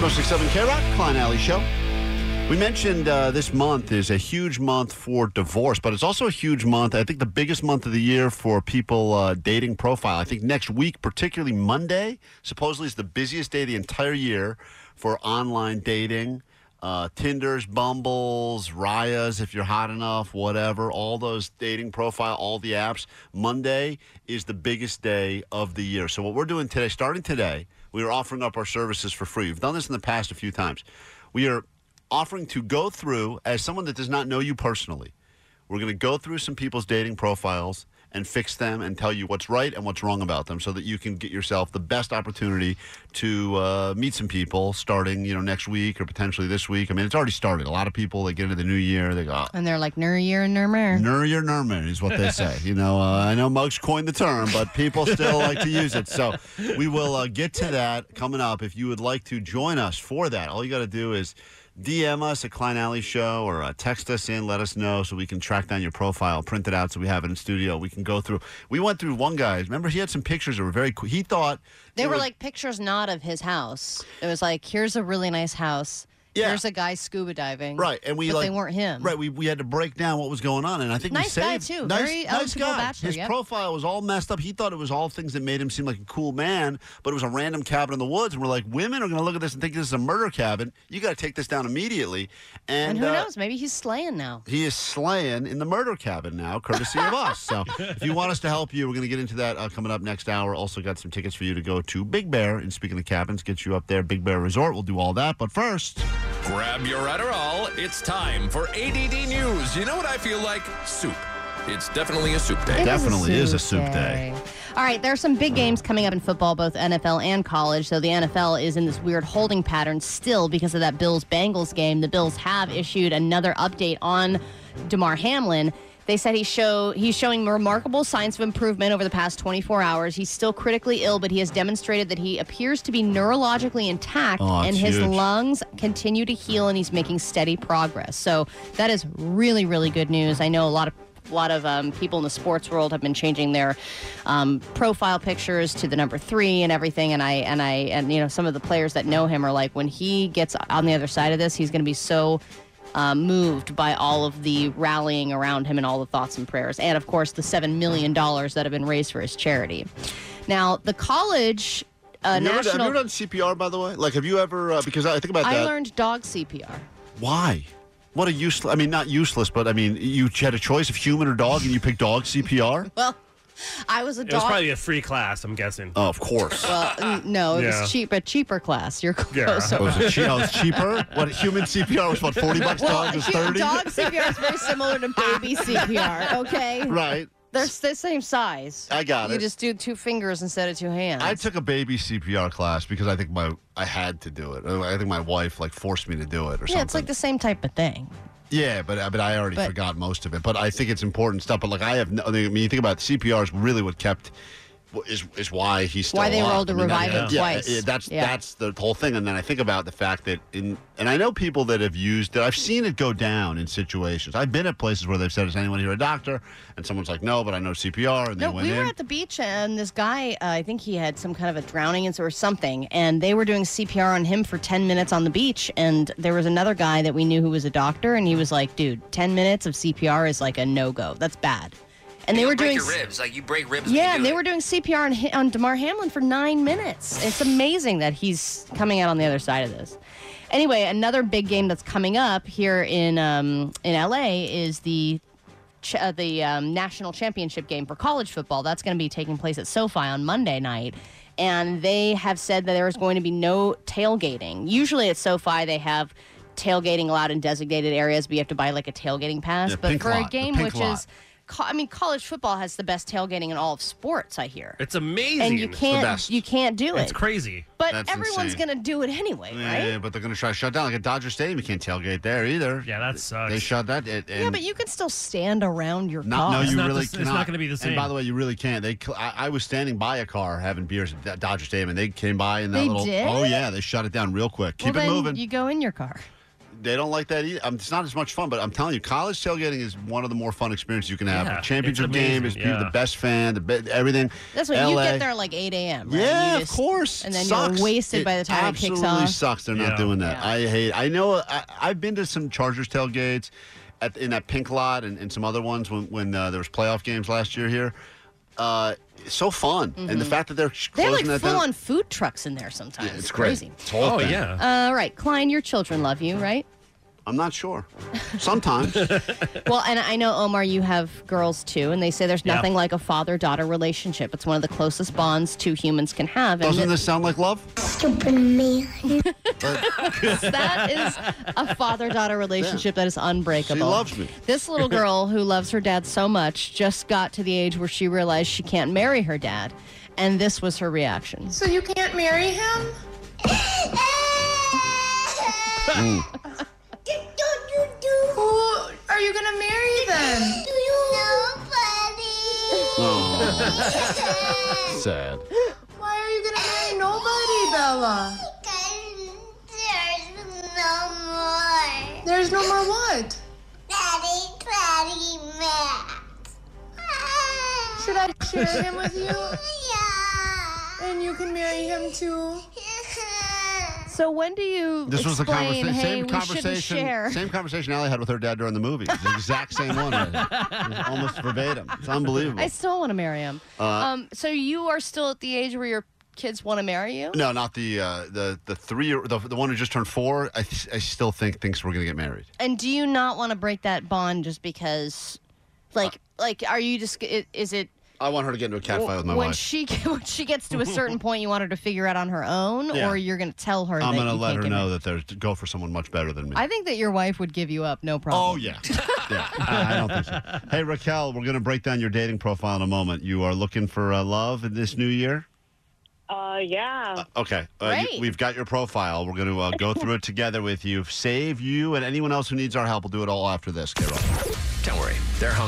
1067 KROQ, Klein Ally Show. We mentioned uh, this month is a huge month for divorce, but it's also a huge month. I think the biggest month of the year for people uh, dating profile. I think next week, particularly Monday, supposedly is the busiest day of the entire year for online dating. Uh, Tinders, Bumbles, Rayas, if you're hot enough, whatever, all those dating profile, all the apps. Monday is the biggest day of the year. So, what we're doing today, starting today, we are offering up our services for free. We've done this in the past a few times. We are offering to go through, as someone that does not know you personally, we're going to go through some people's dating profiles and fix them and tell you what's right and what's wrong about them so that you can get yourself the best opportunity to uh, meet some people starting you know next week or potentially this week i mean it's already started a lot of people they get into the new year they go "Oh, And they're like, Nur year and Nurmer. Nuryer Nurman is what they say. You know, uh, I know mugs coined the term, but people still like to use it. So we will uh, get to that coming up. If you would like to join us for that, all you got to do is DM us at Klein Ally Show or uh, text us in, let us know so we can track down your profile, print it out so we have it in studio. We can go through. We went through one guy. Remember, he had some pictures that were very cool. He thought They were was- like pictures not of his house. It was like, here's a really nice house. Yeah. Here's a guy scuba diving. Right, and we but like they weren't him. Right, we, we had to break down what was going on, and I think Nice we guy, saved. too. Nice, Very nice guy. bachelor, His yep. profile was all messed up. He thought it was all things that made him seem like a cool man, but it was a random cabin in the woods. And we're like, women are going to look at this and think this is a murder cabin. You got to take this down immediately. And, And who uh, knows? Maybe he's slaying now. He is slaying in the murder cabin now, courtesy of us. So, if you want us to help you, we're going to get into that uh, coming up next hour. Also, got some tickets for you to go to Big Bear. And speaking of cabins, get you up there, Big Bear Resort. We'll do all that. But first, Grab your Adderall. It's time for ADD News. You know what I feel like? Soup. It's definitely a soup day. It definitely is a soup day. All right, there are some big games coming up in football, both NFL and college. So the NFL is in this weird holding pattern still because of that Bills Bengals game. The Bills have issued another update on Damar Hamlin. They said he show he's showing remarkable signs of improvement over the past 24 hours. He's still critically ill, but he has demonstrated that he appears to be neurologically intact Oh, and his huge. lungs continue to heal and he's making steady progress. So that is really really good news. I know a lot of a lot of um, people in the sports world have been changing their um, profile pictures to the number three and everything. And I and I and you know some of the players that know him are like, when he gets on the other side of this, he's going to be so um, moved by all of the rallying around him and all the thoughts and prayers, and of course the seven million dollars that have been raised for his charity. Now the college. Uh, have, you ever, have you national. ever done CPR, by the way? Like, have you ever, uh, because I think about I that. learned dog CPR. Why? What a useless, I mean, not useless, but I mean, you had a choice of human or dog and you picked dog CPR? Well, I was a It was dog. probably a free class, I'm guessing. Oh, of course. well, n- no, it Yeah. was cheap, a cheaper class. You're Yeah. close. Oh, was it che- oh, it's cheaper? What, human CPR was what, 40 bucks? dog was hu- 30? Dog CPR is very similar to baby CPR. Okay, Right. they're s- the same size. I got it. you it. just do two fingers instead of two hands. I took a baby CPR class because I think my I had to do it. I think my wife like forced me to do it or something. yeah, something. it's like the same type of thing. Yeah, but uh, but I already But- forgot most of it. But I think it's important stuff. But like I have, no, I mean, you think about it, CPR is really what kept is is why he's still Why they able to I mean, that- him yeah, twice. yeah, that's Yeah. that's the whole thing. And then I think about the fact that in and I know people that have used it. I've seen it go down in situations. I've been at places where they've said, "Is anyone here a doctor?" And someone's like, "No, but I know CPR." And No, they went we were in. at the beach and this guy, uh, I think he had some kind of a drowning or something, and they were doing CPR on him for 10 minutes on the beach. And there was another guy that we knew who was a doctor, and he was like, dude, 10 minutes of CPR is like a no go. That's bad. And they You were break doing. your ribs. Like you break ribs. Yeah, when and they do were doing CPR on, Hi- on Damar Hamlin for nine minutes. It's amazing that he's coming out on the other side of this. Anyway, another big game that's coming up here in um, in LA is the ch- uh, the um, national championship game for college football. That's going to be taking place at SoFi on Monday night. And they have said that there is going to be no tailgating. Usually at SoFi, they have tailgating allowed in designated areas, but you have to buy like a tailgating pass. Yeah, but for lot, a game which lot. is, co- I mean, college football has the best tailgating in all of sports. I hear, It's amazing. and you can't best. you can't do it. It's crazy. But But That's everyone's insane. going to do it anyway, right? Yeah, but they're going to try to shut down like a Dodger Stadium. You can't tailgate there either. Yeah, that sucks. They shut that. It, and Yeah, but you can still stand around your No, car. no, It's you not the really s- it's cannot. not gonna be the same. And by the way, you really can't. They, cl- I, I was standing by a car having beers at Dodger Stadium, and they came by in that They little. did? Oh yeah, they shut it down real quick. well, Keep it then moving. You go in your car. They don't like that either. Um, it's not as much fun, but I'm telling you, college tailgating is one of the more fun experiences you can have. Yeah, Championship game is people, the best fan, the be- everything. That's what LA. you get there like 8 a.m. Right? Yeah, You of course. And then Sucks. you're wasted It by the time it kicks absolutely off. sucks. They're not Yeah. doing that. Yeah. I hate. I know. I, I've been to some Chargers tailgates at, in that pink lot and, and some other ones when when uh, there was playoff games last year here. Uh, so fun, and the fact that they're Mm-hmm. They have like full down, on food trucks in there sometimes. it's crazy. great. It's Oh thing. yeah. All right, Klein, your children love you, right? I'm not sure. Sometimes. Well, and I know Omar, you have girls too, and they say there's Yeah. nothing like a father-daughter relationship. It's one of the closest bonds two humans can have, Doesn't thi- this sound like love? Stupid man. that is a father-daughter relationship that is unbreakable. She loves me. This little girl who loves her dad so much just got to the age where she realized she can't marry her dad, and this was her reaction. So you can't marry him? Who mm. Are you gonna marry then? Oh, sad. Why are you gonna marry nobody, Bella? There's no more. There's no more what? Daddy, Daddy, Matt. Should I share him with you? Yeah. And you can marry him too? So when do you This was the explain, conversa- hey, same we shouldn't conversation. share? Same conversation Allie had with her dad during the movie. The exact same one. Right here. It's almost verbatim. It's unbelievable. I still want to marry him. Uh, um, so you are still at the age where your kids want to marry you? no, not the uh, the the three the, the one who just turned four. I, th- I still think thinks we're gonna get married. And do you not want to break that bond just because, like, like, are you just? Is it I want her to get into a cat fight with my when wife. she when she gets to a certain point, you want her to figure out on her own, Yeah. or you're going to tell her? I'm that gonna you let can't her get know married? that there's go for someone much better than me. I think that your wife would give you up, no problem. Oh yeah, yeah. I, I don't think so. Hey Raquel, we're gonna break down your dating profile in a moment. You are looking for uh, love in this new year. Uh, yeah. Okay, uh, you- Great. we've got your profile. We're going to uh, go through it together with you. Save you and anyone else who needs our help. We'll do it all after this. KROQ. Don't worry, they're hung.